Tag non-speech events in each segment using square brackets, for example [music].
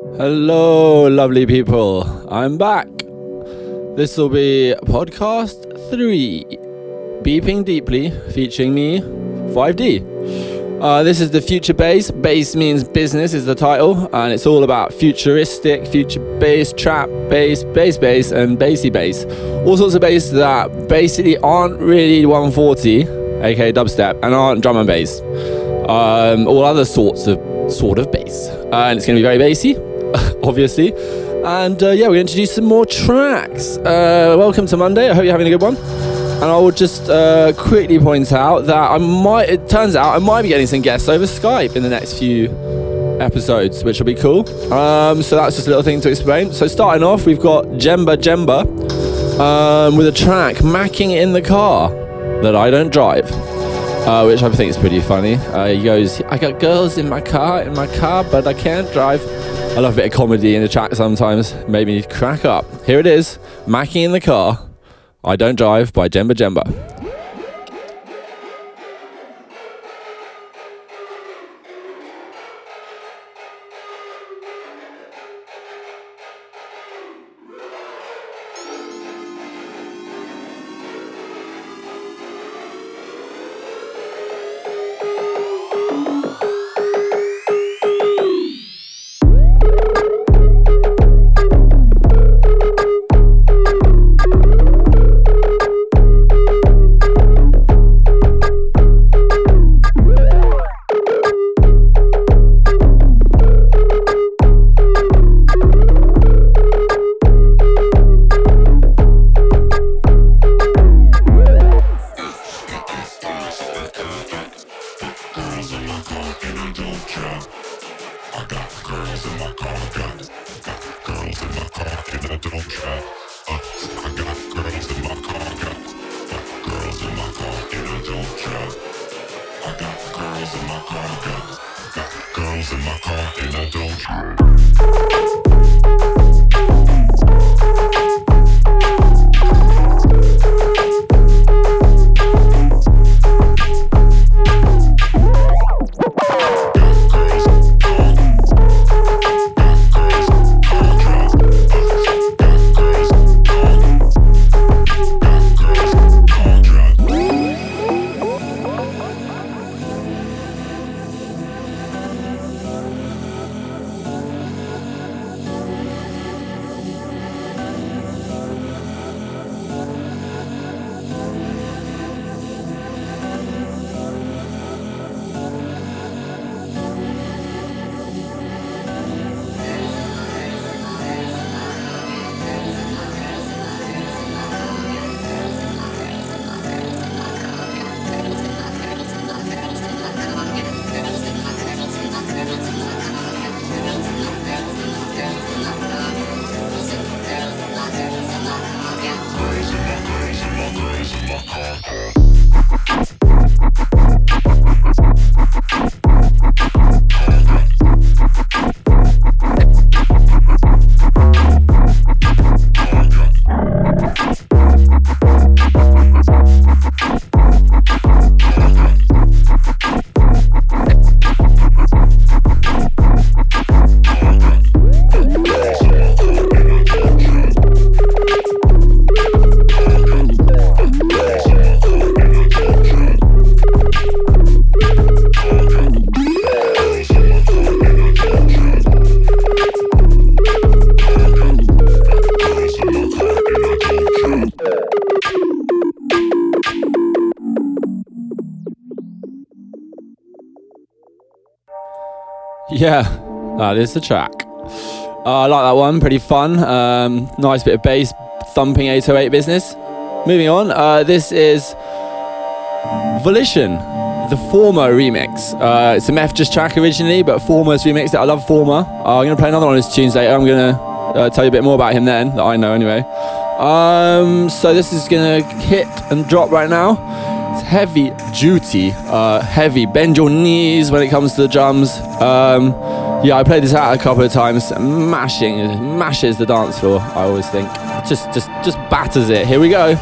Hello, lovely people. I'm back. This will be podcast three Beeping Deeply, featuring me, 5D. Uh, this is the future bass. Bass means business, is the title, and it's all about futuristic, future bass, trap bass, bass bass, and bassy bass. All sorts of bass that basically aren't really 140, aka dubstep, and aren't drum and bass. Um, all other sorts of sort of bass, uh, and it's going to be very bassy, obviously. And uh, yeah, we're going to introduce some more tracks. Uh, welcome to Monday. I hope you're having a good one. And I will just uh, quickly point out that I might. It turns out I might be getting some guests over Skype in the next few episodes, which will be cool. Um, so that's just a little thing to explain. So starting off, we've got Jemba Jemba um, with a track "Macking in the Car" that I don't drive. Uh, which I think is pretty funny. Uh, he goes, I got girls in my car, in my car, but I can't drive. I love a bit of comedy in the track sometimes. Made me crack up. Here it is, Macking in the Car, I Don't Drive by Jemba Jemba. Yeah, that is the track. Uh, I like that one, pretty fun. Um, nice bit of bass, thumping 808 business. Moving on, uh, this is Volition, the Former remix. Uh, it's a Mefjus track originally, but Former's remixed it. I love Former. Uh, I'm going to play another one tunes later. I'm going to uh, tell you a bit more about him then, that I know anyway. Um, so this is going to hit and drop right now. It's heavy duty, uh, heavy. Bend your knees when it comes to the drums. Um, yeah, I played this out a couple of times. Mashing, mashes the dance floor. I always think, just, just, just batters it. Here we go.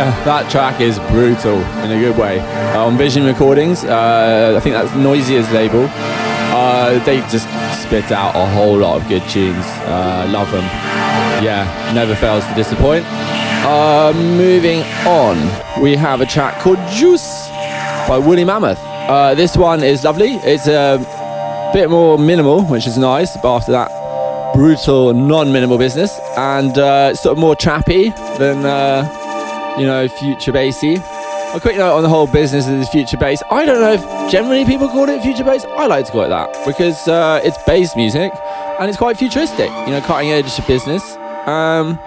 Yeah, that track is brutal in a good way. Uh, on Vision Recordings, uh, I think that's Noisia's label. Uh, they just spit out a whole lot of good tunes. Uh, love them. Yeah, never fails to disappoint. Uh, moving on, we have a track called Juice by Woolly Mammoth. This one is lovely. It's a bit more minimal, which is nice, but after that brutal, non-minimal business, and uh, sort of more trappy than uh, you know future bassy. A quick note on the whole business of this future bass. I don't know if generally people call it future bass. I like to call it that because uh, it's bass music and it's quite futuristic. You know, cutting edge business. Um,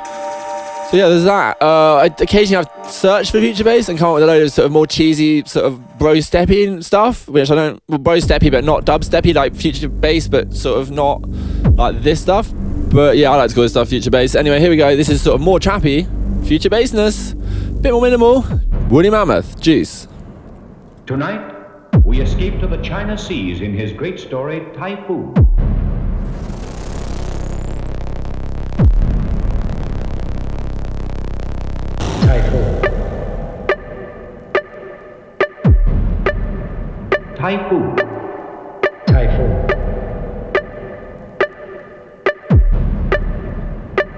so yeah, there's that. Uh, I occasionally I've searched for future bass and come up with a load of sort of more cheesy sort of bro steppy stuff, which I don't well, bro steppy but not dub steppy like future bass, but sort of not like this stuff. But yeah, I like to call this stuff future bass. Anyway, here we go. This is sort of more trappy, future bassness, bit more minimal. Woolly Mammoth, Juice. Tonight, we escape to the China Seas in his great story, Typhoon. Typhoon. Typhoon.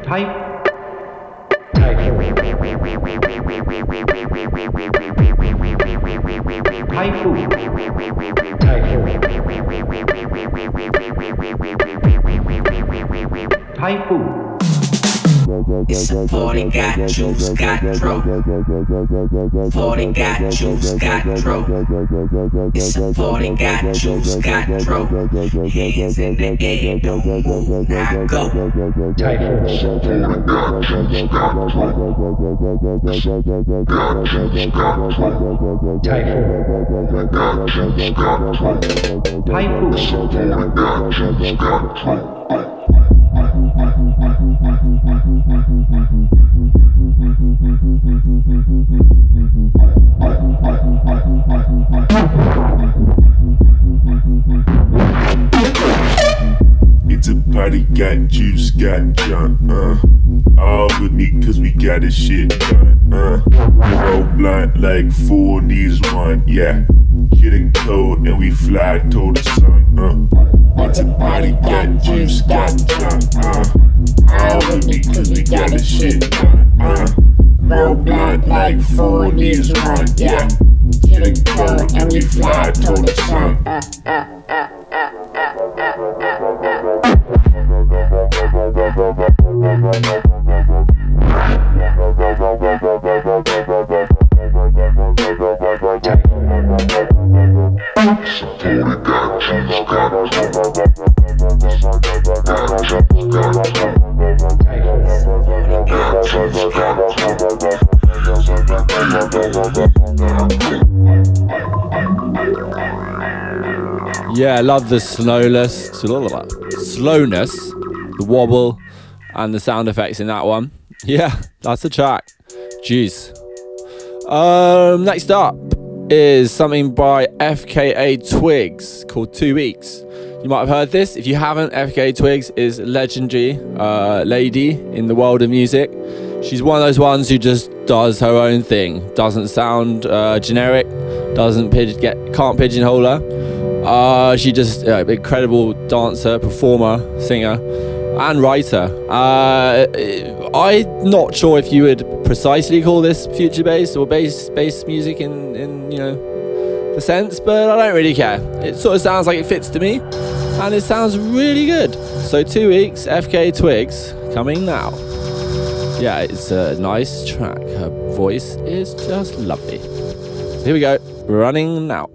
Typhoon. Type. Typhoon. It's a 40 got juice, got dro. 40 got juice, got dro. It's a 40 got juice, got dro. Hands in the air, don't move, now go. It's a party, got juice, got John, uh. All with me, cause we got this shit done, uh. Roll blunt like four knees, one, yeah. Getting cold and we fly toward the sun, uh. It's a party, got juice, got John, uh. All with me, cause we got this shit done, uh. Roll blunt like four knees, one, yeah. Getting cold and we fly toward the sun. Yeah, I love the slowness, slowness, the wobble, and the sound effects in that one. [laughs] Yeah, that's the track. Juice. Um, next up is something by FKA Twigs called Two Weeks. You might have heard this. If you haven't, FKA Twigs is legendary uh, lady in the world of music. She's one of those ones who just does her own thing. Doesn't sound uh, generic. Doesn't get can't pigeonhole her. Uh, she just uh, incredible dancer, performer, singer, and writer. Uh, I'm not sure if you would precisely call this future bass or bass bass music in in you know the sense, but I don't really care. It sort of sounds like it fits to me, and it sounds really good. So two weeks, FKA Twigs coming now. Yeah, it's a nice track. Her voice is just lovely. So here we go, running now.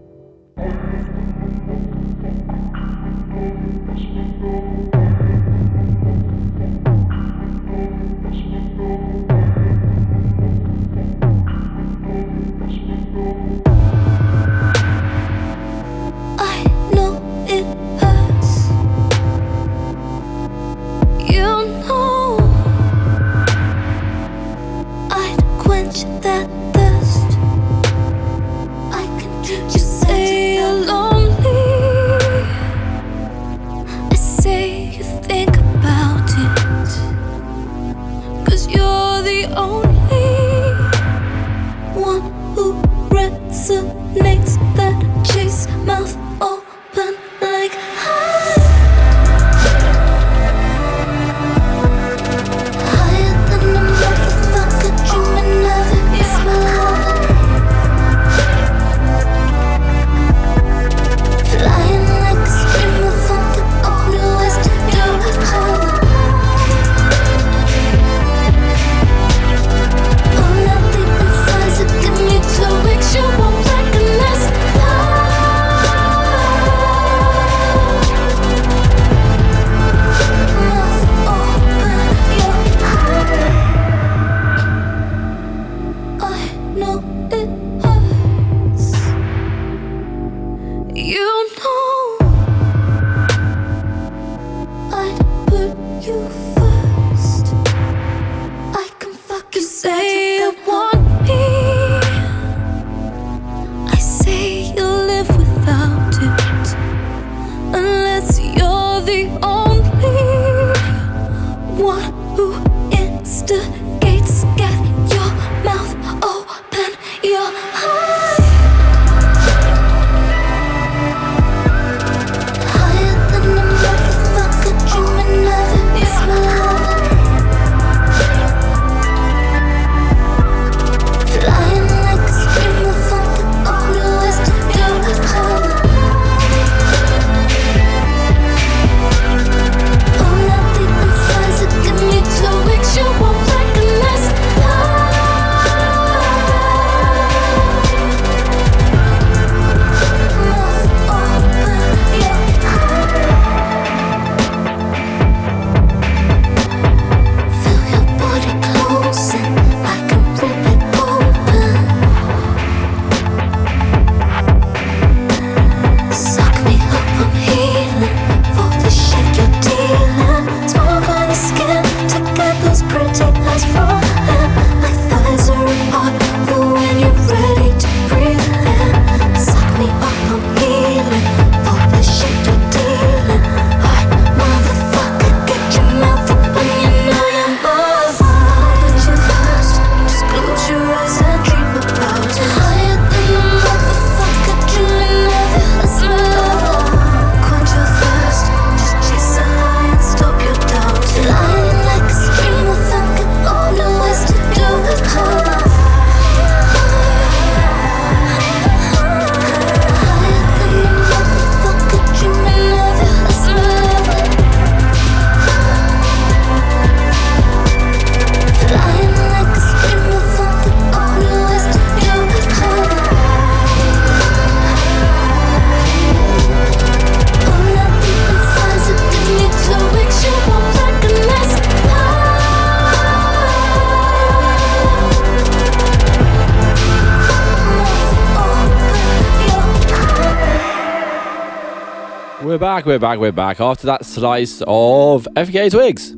Back, we're back, we're back after that slice of FKA Twigs.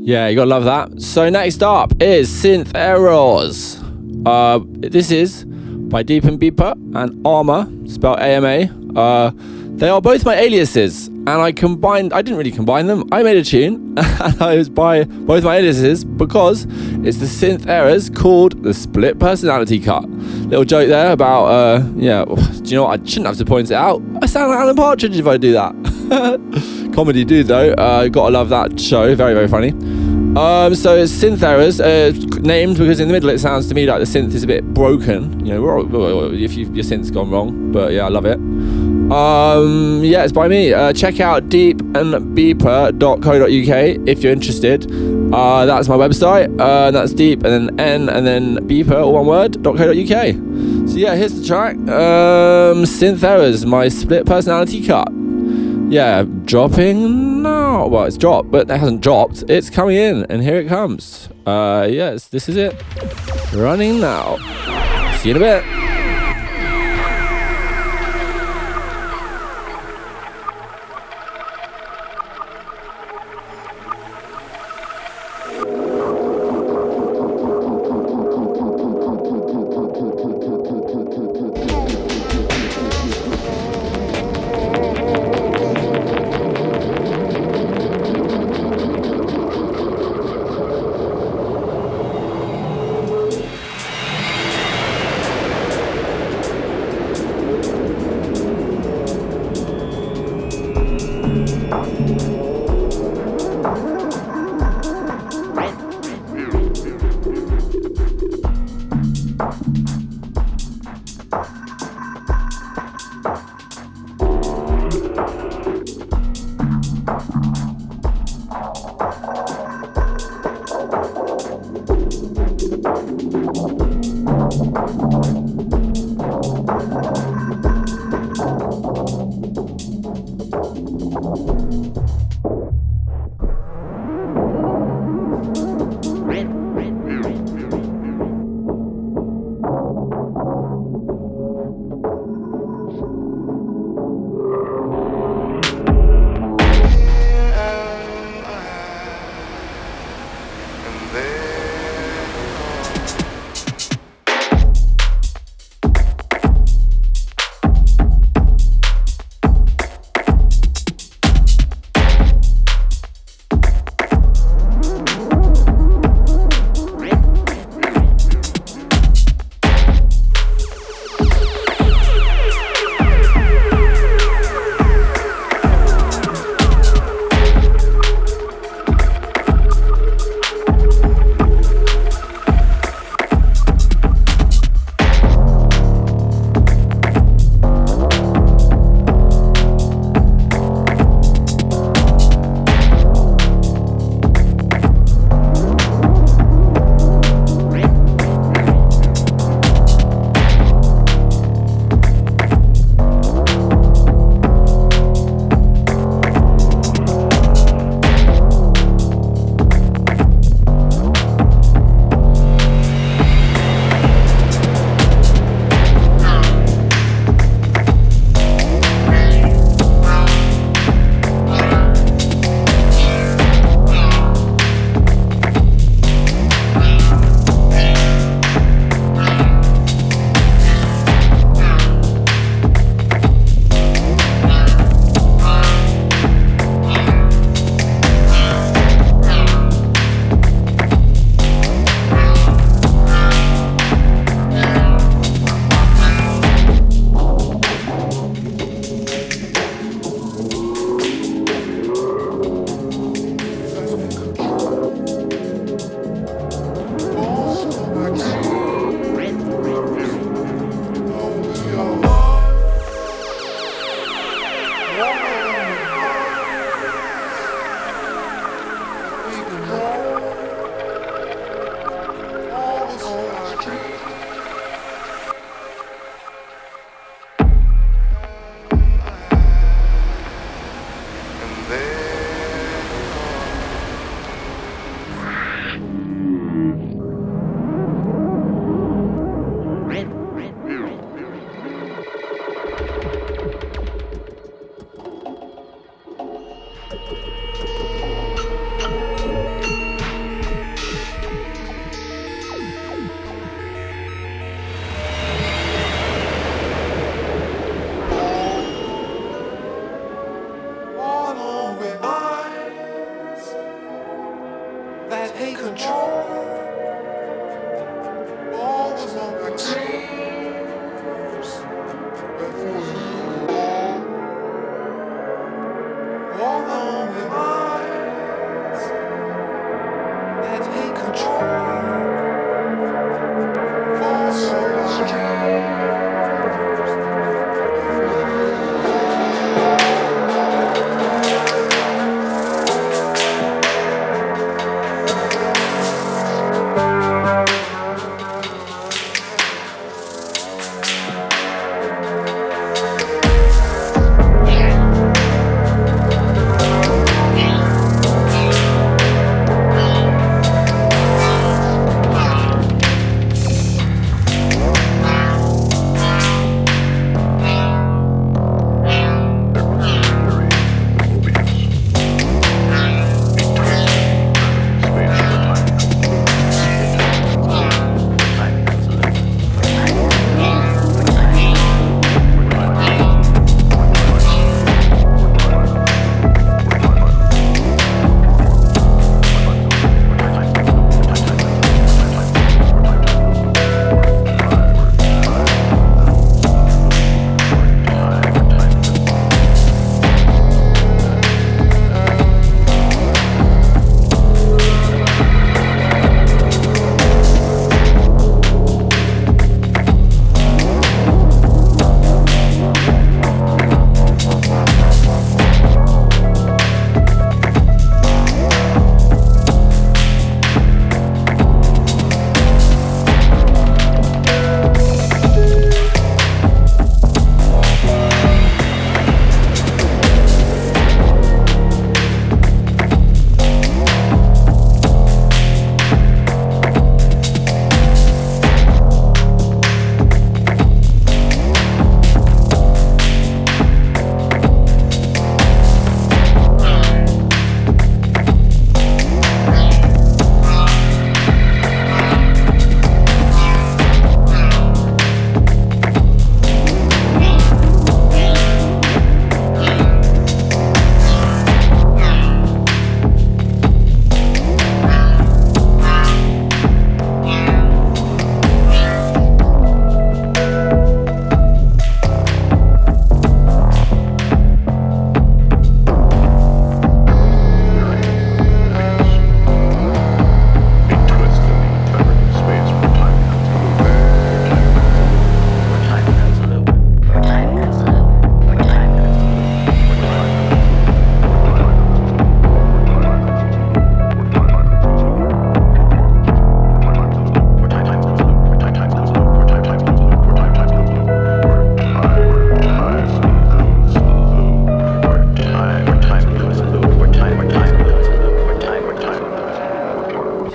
Yeah, you gotta love that. So next up is Synth Errors. Uh, this is by Deep and Beeper and Armor, spelled AMA. Uh, they are both my aliases, and I combined. I didn't really combine them. I made a tune, [laughs] and I was by both my aliases because it's the Synth Errors called the Split Personality Cut. Little joke there about. Uh, yeah, [sighs] do you know what? I shouldn't have to point it out. I sound like Alan Partridge if I do that. [laughs] Comedy dude though. Uh, gotta love that show. Very very funny. Um, so it's synth errors, uh, named because in the middle it sounds to me like the synth is a bit broken. You know, if you, your synth's gone wrong, but yeah, I love it. Um, yeah, it's by me. Uh, check out deepandbeeper.co.uk if you're interested. Uh, that's my website. Uh, that's deep and then n and then beeper, all one word. .co.uk. So yeah, here's the track. Um, synth errors, my split personality cut. Yeah, dropping now. Well, it's dropped, but it hasn't dropped. It's coming in, and here it comes. Uh, yes, this is it. Running now. See you in a bit.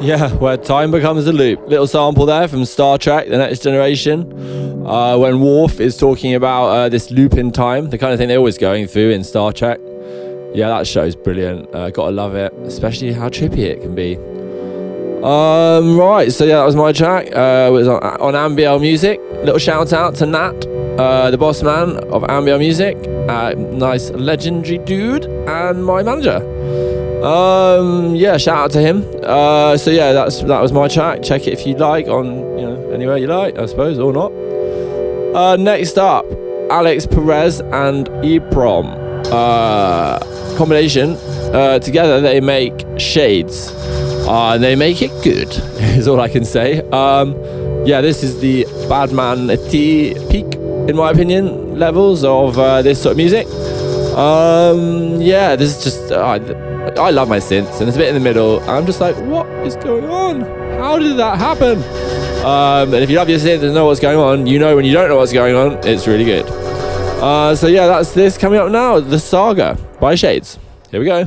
Yeah, where time becomes a loop. Little sample there from Star Trek: The Next Generation, uh, when Worf is talking about uh, this loop in time, the kind of thing they're always going through in Star Trek. Yeah, that show's brilliant. Uh, gotta love it, especially how trippy it can be. Um, right, so yeah, that was my track. Uh, it was on, on Ambiel Music. Little shout out to Nat, uh, the boss man of Ambiel Music. Uh, nice, legendary dude, and my manager. Um, yeah, shout out to him. Uh, so yeah, that's that was my track. Check it if you like on you know anywhere you like, I suppose, or not. Uh, next up, Alix Perez and Eprom. Uh, combination. Uh, together they make Shades. Uh, they make it good. [laughs] Is all I can say. Um, yeah, this is the Badman T peak, in my opinion, levels of uh, this sort of music. Um, yeah, this is just. Uh, I love my synths, and it's a bit in the middle. I'm just like, what is going on? How did that happen? Um, and if you love your synths and know what's going on, you know when you don't know what's going on, it's really good. Uh, so yeah, that's this coming up now. The Saga by Shades. Here we go.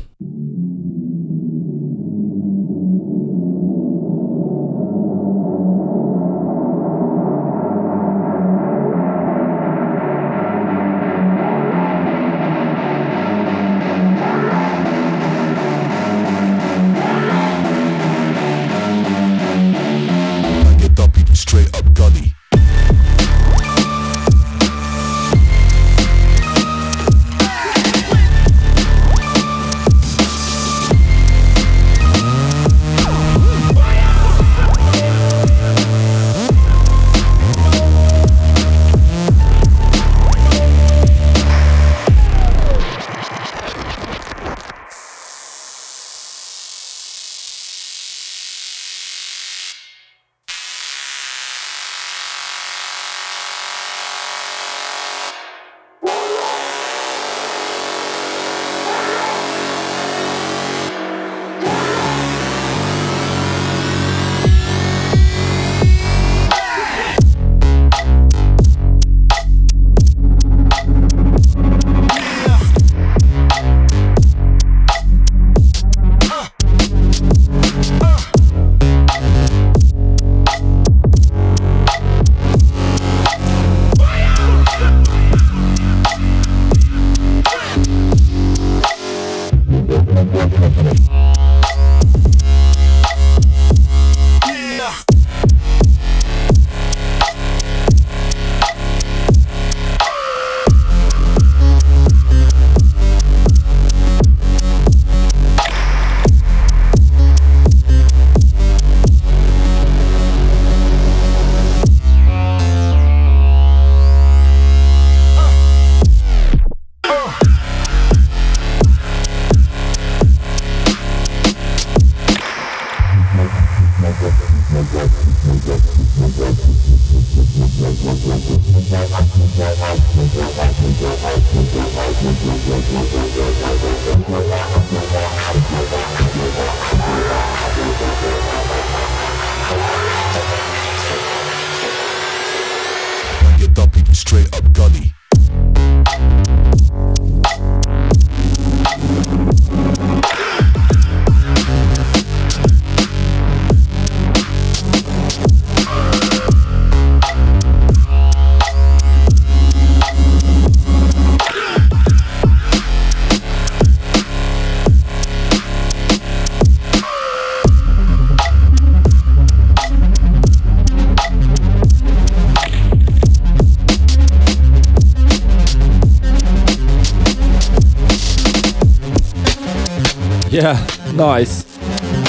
Yeah, nice.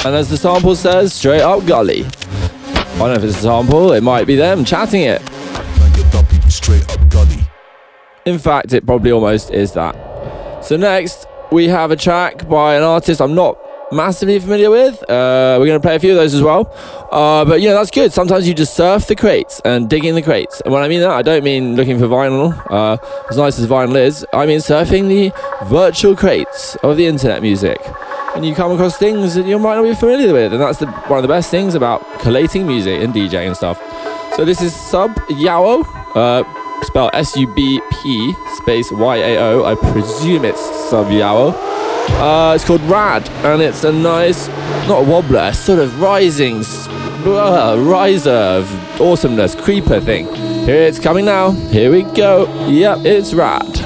And as the sample says, straight up gully. I don't know if it's a sample, it might be them chatting it. In fact, it probably almost is that. So next, we have a track by an artist I'm not massively familiar with. Uh, we're going to play a few of those as well. Uh, but you know, that's good. Sometimes you just surf the crates and dig in the crates. And when I mean that, I don't mean looking for vinyl, uh, as nice as vinyl is. I mean surfing the virtual crates of the internet music. And you come across things that you might not be familiar with. And that's the, one of the best things about collating music and DJing and stuff. So this is Sub Yao. Uh, spelled S-U-B-P space Y-A-O. I presume it's Sub Yao. Uh, it's called Rad, and it's a nice, not a wobbler, a sort of rising, uh, riser of awesomeness, creeper thing. Here it's coming now. Here we go. Yep, it's Rad.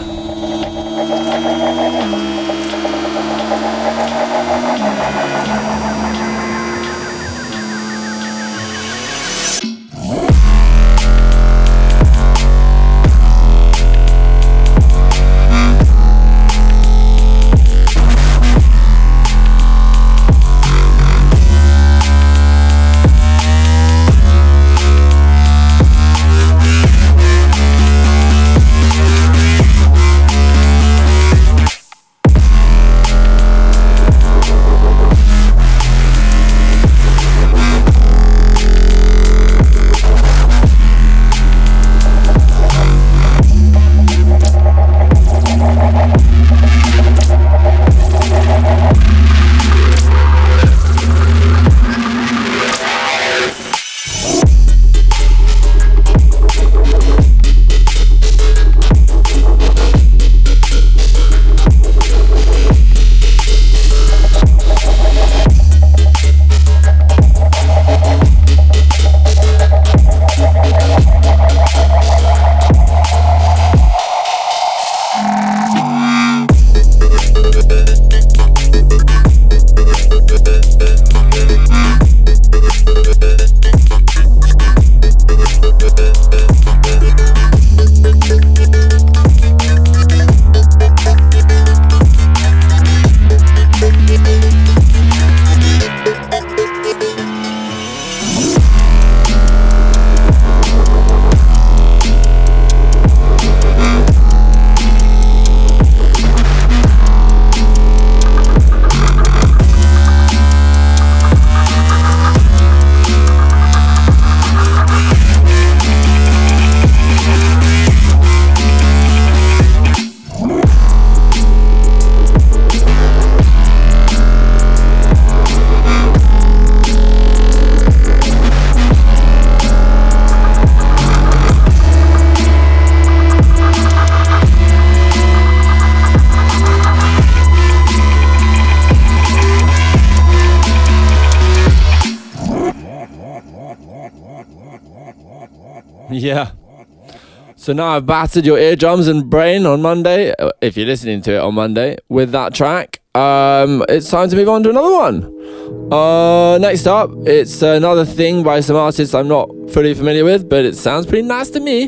So now I've battered your eardrums and brain on Monday, uh, if you're listening to it on Monday, with that track. Um, it's time to move on to another one. Uh, next up, it's another thing by some artists I'm not fully familiar with, but it sounds pretty nice to me.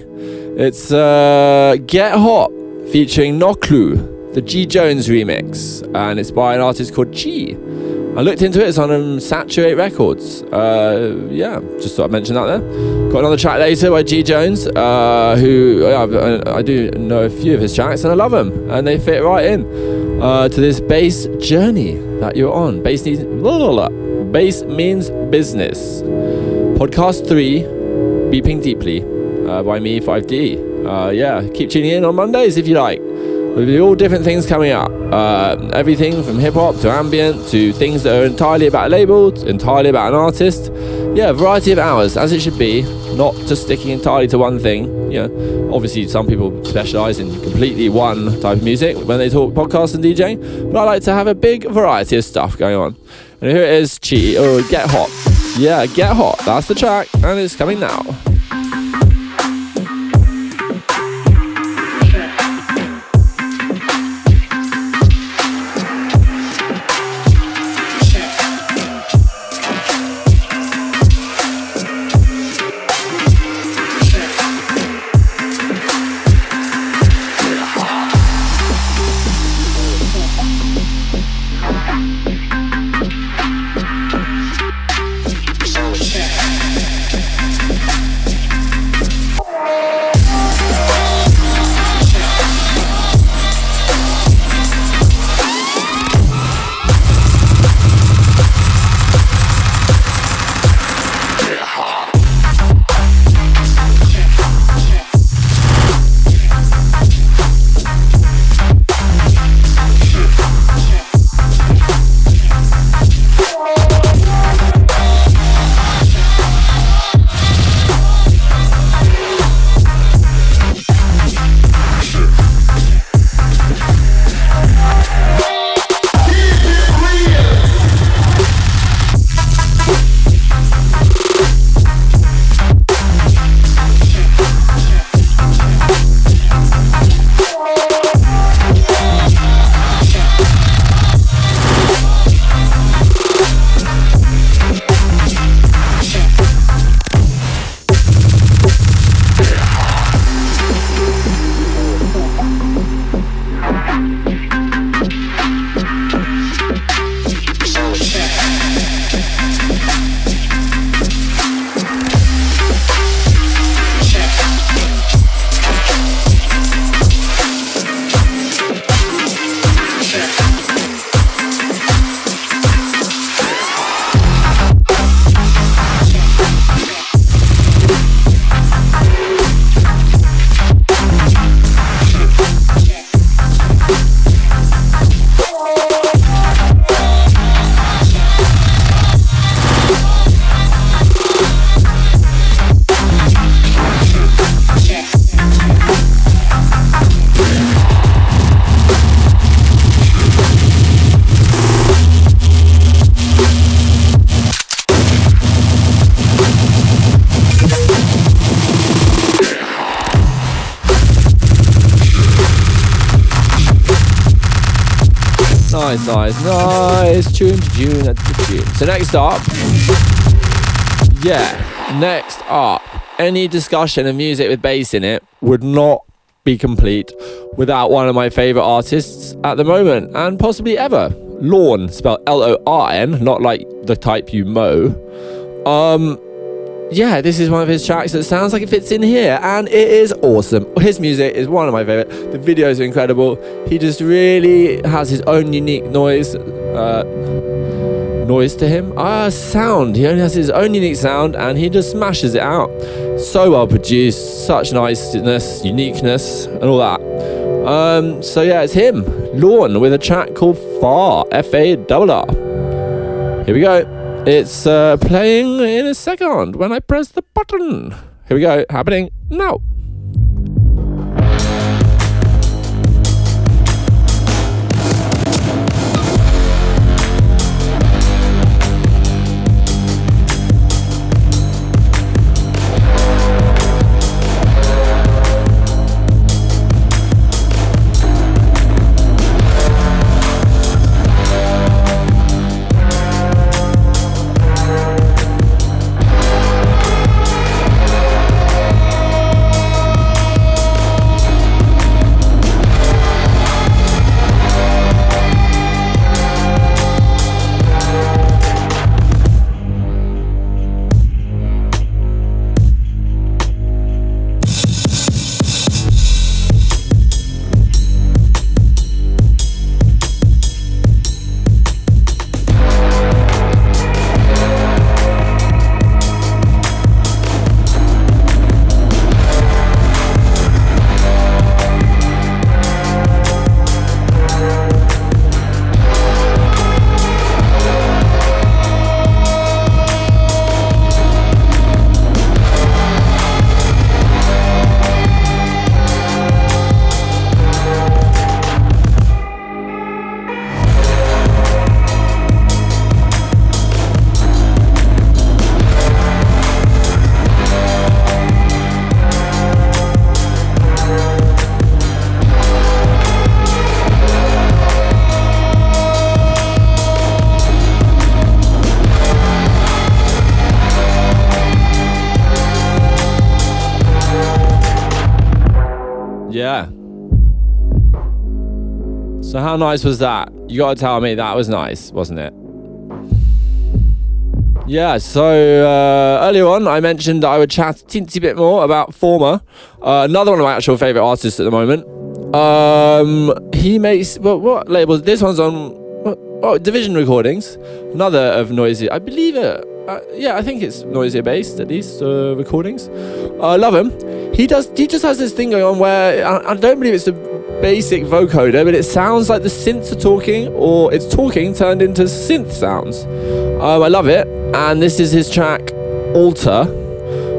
It's uh, Get Hot featuring Noklu, the G Jones remix, and it's by an artist called G. I looked into it, it's on um, Saturate Records. Uh, yeah, just thought I'd mention that there. Got another track later by G Jones, uh, who uh, I, I do know a few of his tracks and I love them, and they fit right in uh, to this bass journey that you're on. Bass needs, blah, [laughs] blah, blah. Bass Means Business. Podcast 3, Beeping Deeply, uh, by me, 5D. Uh, yeah, keep tuning in on Mondays if you like. There'll all different things coming up. Uh, everything from hip hop to ambient to things that are entirely about a label, entirely about an artist. Yeah, a variety of hours, as it should be, not just sticking entirely to one thing. You know, obviously, some people specialize in completely one type of music when they talk podcast and DJing, but I like to have a big variety of stuff going on. And here it is, Chi, or Get Hot. Yeah, Get Hot, that's the track, and it's coming now. Nice, nice, nice. Tune to June and to June. So next up, yeah, next up, any discussion of music with bass in it would not be complete without one of my favorite artists at the moment and possibly ever. Lorn, spelled L-O-R-N, not like the type you mow. Um, yeah, this is one of his tracks that sounds like it fits in here, and it is awesome. His music is one of my favorite. The videos are incredible. He just really has his own unique noise. Uh, noise to him. Ah, sound. He only has his own unique sound, and he just smashes it out. So well produced, such niceness, uniqueness, and all that. Um, so yeah, it's him, Lorn, with a track called Far, F A R R. Here we go. It's uh, playing in a second when I press the button. Here we go, happening now. Nice was that? You gotta tell me that was nice, wasn't it? Yeah, so uh, earlier on I mentioned that I would chat a teensy bit more about Former, uh, another one of my actual favourite artists at the moment. Um, he makes, well, what labels? This one's on, oh, Division Recordings, another of Noisia, I believe it. Uh, yeah, I think it's Noisia based at least, uh, recordings. I love him. He does, he just has this thing going on where I, I don't believe it's a basic vocoder, but it sounds like the synths are talking, or it's talking turned into synth sounds. Um, I love it, and this is his track Alter,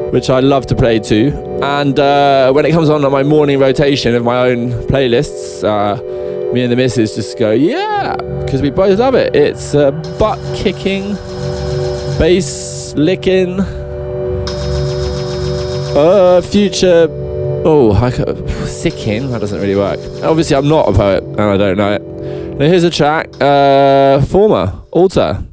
which I love to play to. And uh, when it comes on on my morning rotation of my own playlists, uh, me and the missus just go, yeah, because we both love it. It's uh, butt kicking, bass licking, future. Oh, I ca- sicking. That doesn't really work. Obviously, I'm not a poet, and I don't know it. Now here's a track. Uh, former alter.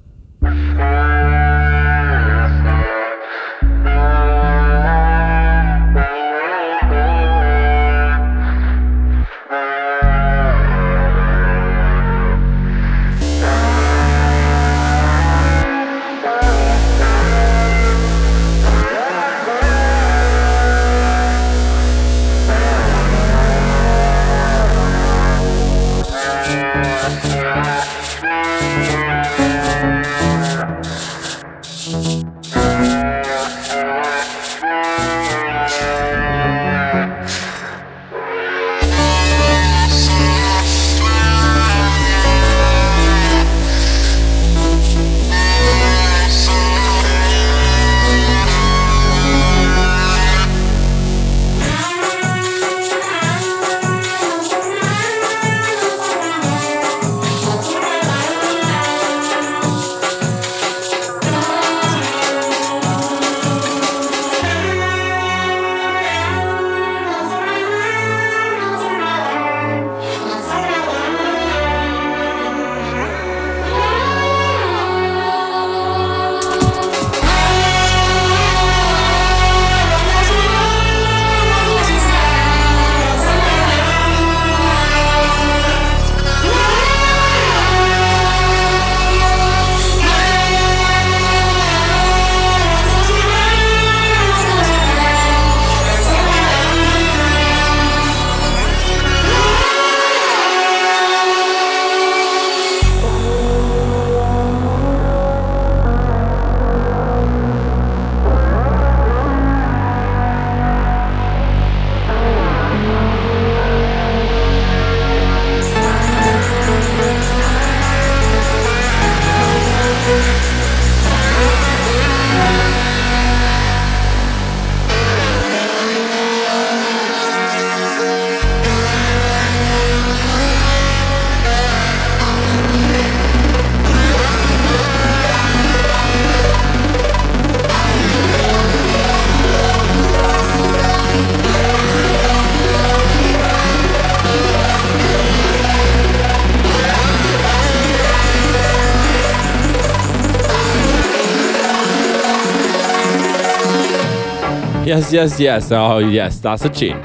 Yes, yes. Oh, yes, that's a tune.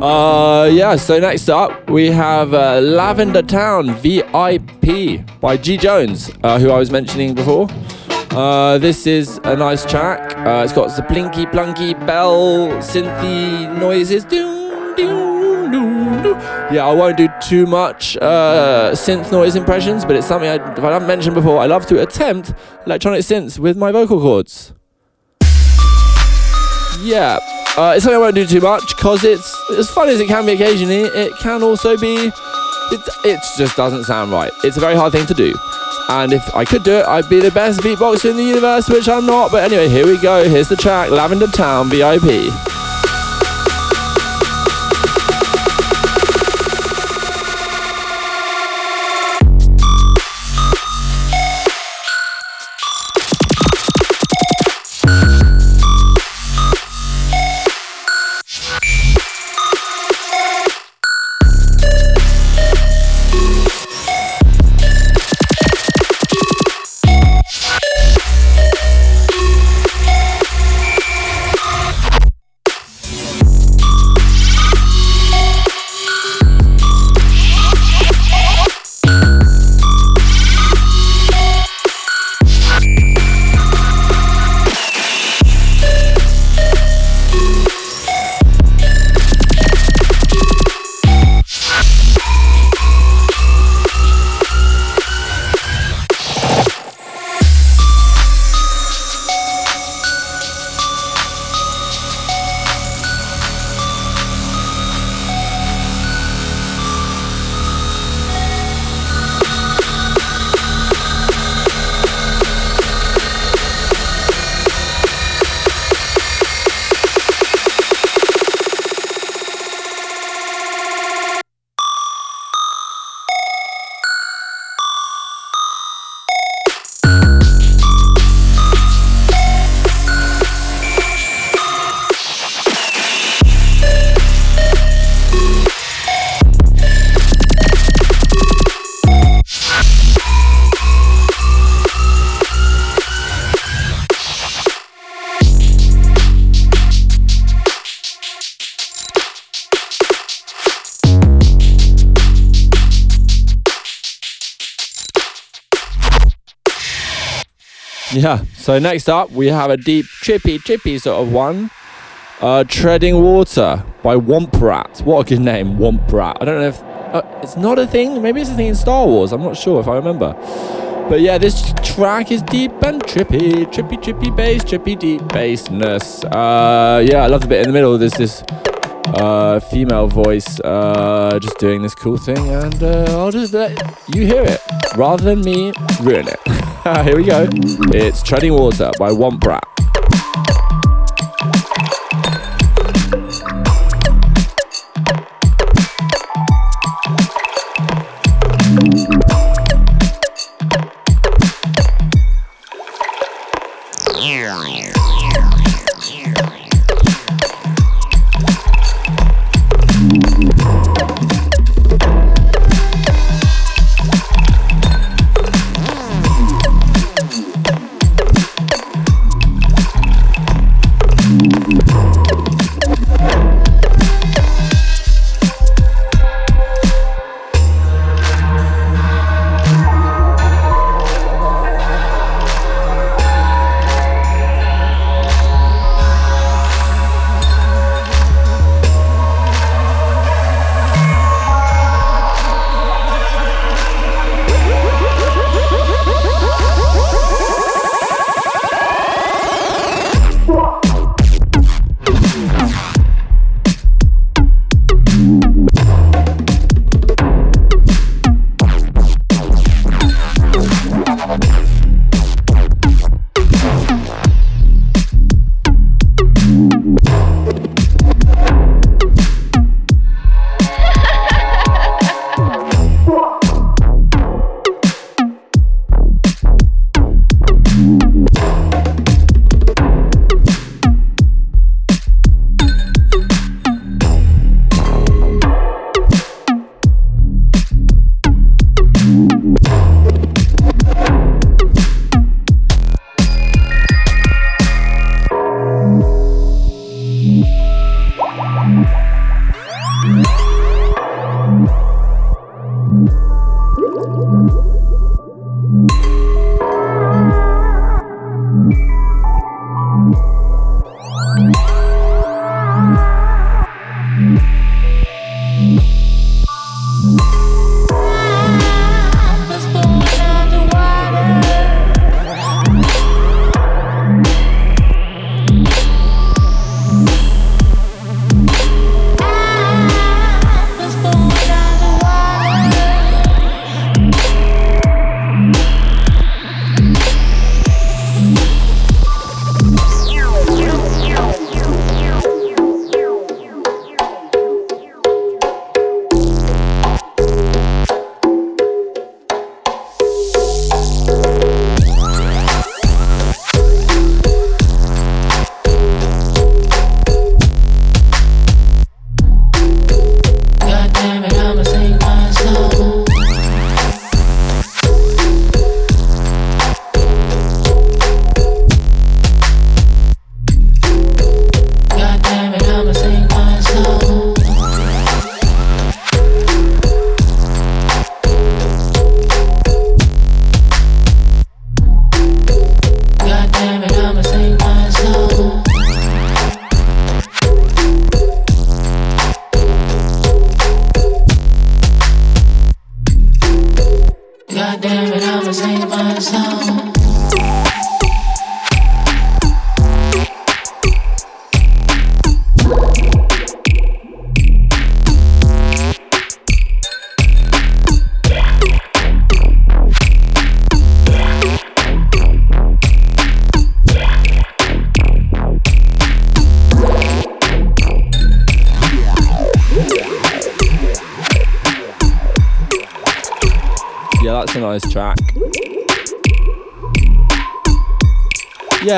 Uh, yeah. So next up, we have uh, Lavender Town VIP by G Jones, uh, who I was mentioning before. Uh, this is a nice track. Uh, it's got the blinky plunky bell synthy noises. Doo. Yeah, I won't do too much uh, synth noise impressions, but it's something I, I haven't mentioned before. I love to attempt electronic synths with my vocal cords. Yeah, uh, it's something I won't do too much because it's as fun as it can be occasionally. It can also be, it, it just doesn't sound right. It's a very hard thing to do. And if I could do it, I'd be the best beatboxer in the universe, which I'm not. But anyway, here we go. Here's the track Lavender Town VIP. Yeah. So next up, we have a deep, chippy, chippy sort of one. Uh, Treading Water by Womp Rat. What a good name, Womp Rat. I don't know if uh, it's not a thing. Maybe it's a thing in Star Wars. I'm not sure if I remember. But yeah, this track is deep and trippy, trippy, trippy bass, trippy deep bassness. Uh, yeah, I love the bit in the middle. There's this uh, female voice uh, just doing this cool thing, and uh, I'll just let you hear it rather than me ruin it. [laughs] [laughs] Here we go. It's Treading Water by Womp Rat.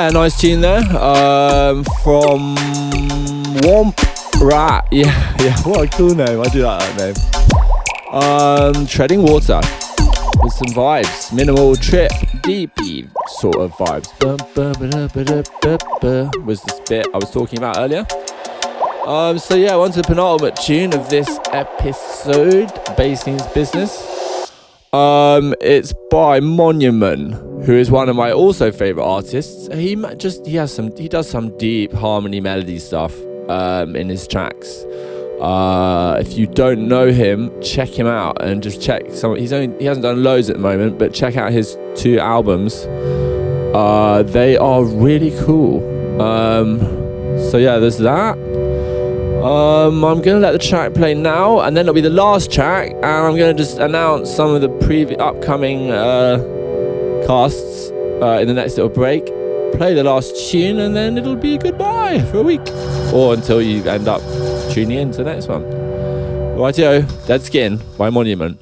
Yeah, nice tune there. Um, from Womp Rat. [laughs] Yeah, yeah, what a cool name. I do like that name. Um, Treading Water with some vibes. Minimal trip, deepy sort of vibes. Was this bit I was talking about earlier. Um, so yeah, on to the penultimate tune of this episode, Bass Means Business. Um, it's by Monument, who is one of my also favorite artists. He just he has some he does some deep harmony melody stuff um, in his tracks. Uh, if you don't know him, check him out and just check some. He's only he hasn't done loads at the moment, but check out his two albums. Uh, they are really cool. Um, so yeah, there's that. Um, I'm gonna let the track play now, and then it'll be the last track, and I'm gonna just announce some of the previous upcoming uh, casts uh, in the next little break. Play the last tune, and then it'll be goodbye for a week, or until you end up tuning in to the next one. Rightio, Dead Skin by Monument.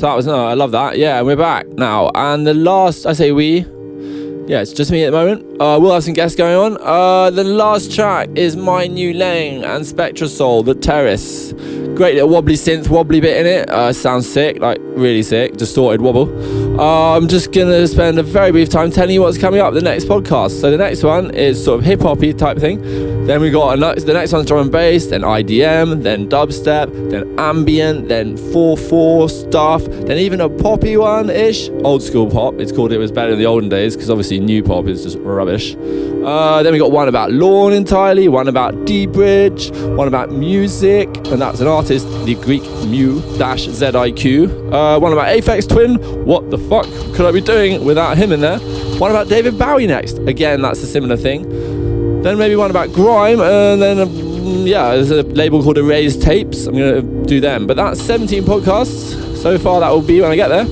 So that was no, I love that. Yeah, and we're back now. And the last, I say we, yeah, it's just me at the moment. Uh, we'll have some guests going on. Uh, the last track is My New Lane and Spectra Soul, The Terrace. Great little wobbly synth, wobbly bit in it. Uh, sounds sick, like really sick, distorted wobble. Uh, I'm just gonna spend a very brief time telling you what's coming up the next podcast. So the next one is sort of hip hoppy type thing. Then we got a, next- the next one's drum and bass, then IDM, then dubstep, then ambient, then 4-4 stuff, then even a poppy one ish, old school pop. It's called It Was Better in the Olden Days because obviously new pop is just rubbish. Uh, then we got one about Lorn entirely, one about D-Bridge, one about µ-Ziq, and that's an artist, the Greek Mu dash ZIQ. Uh, one about Aphex Twin. What the fuck could I be doing without him in there? One about David Bowie next. Again, that's a similar thing. Then maybe one about grime, and then um, yeah, there's a label called Erased Tapes. I'm gonna do them. But that's 17 podcasts so far. That will be when I get there.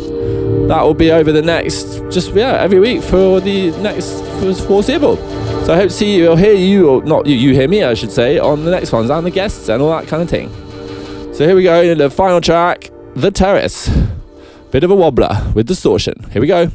That will be over the next, just yeah, every week for the next for foreseeable. So I hope to see you, or hear you, or not you, you hear me, I should say, on the next ones and the guests and all that kind of thing. So here we go in the final track, The Terrace. Bit of a wobbler with distortion. Here we go.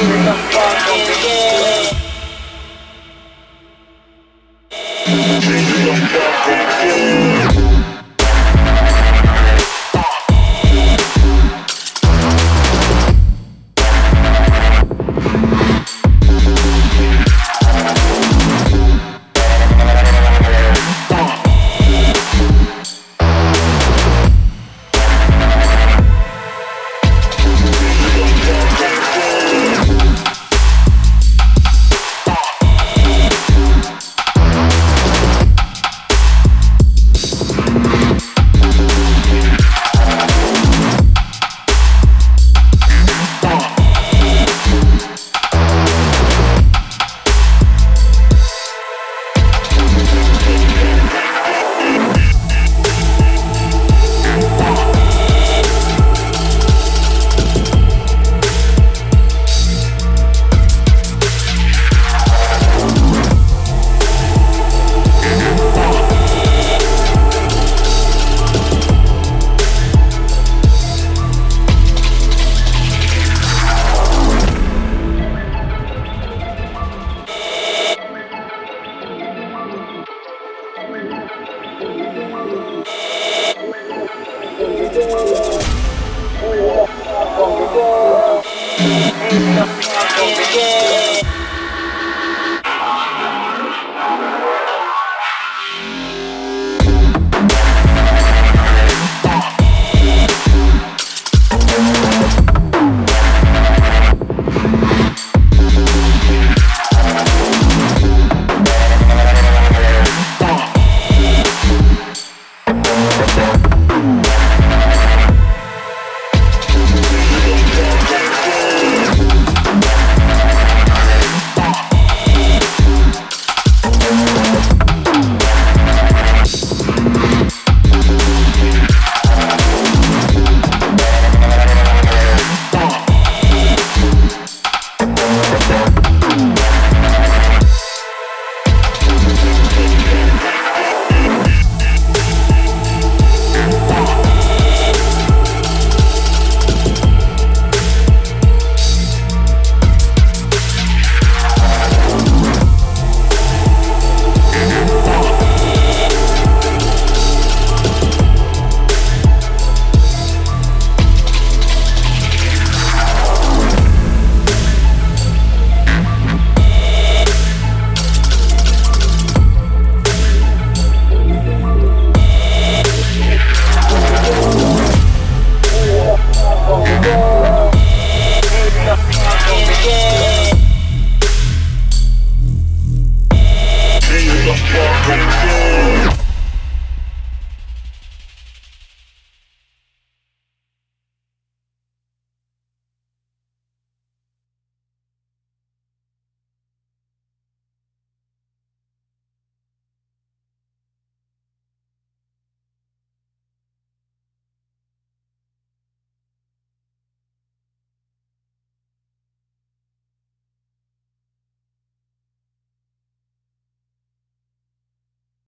Thank you.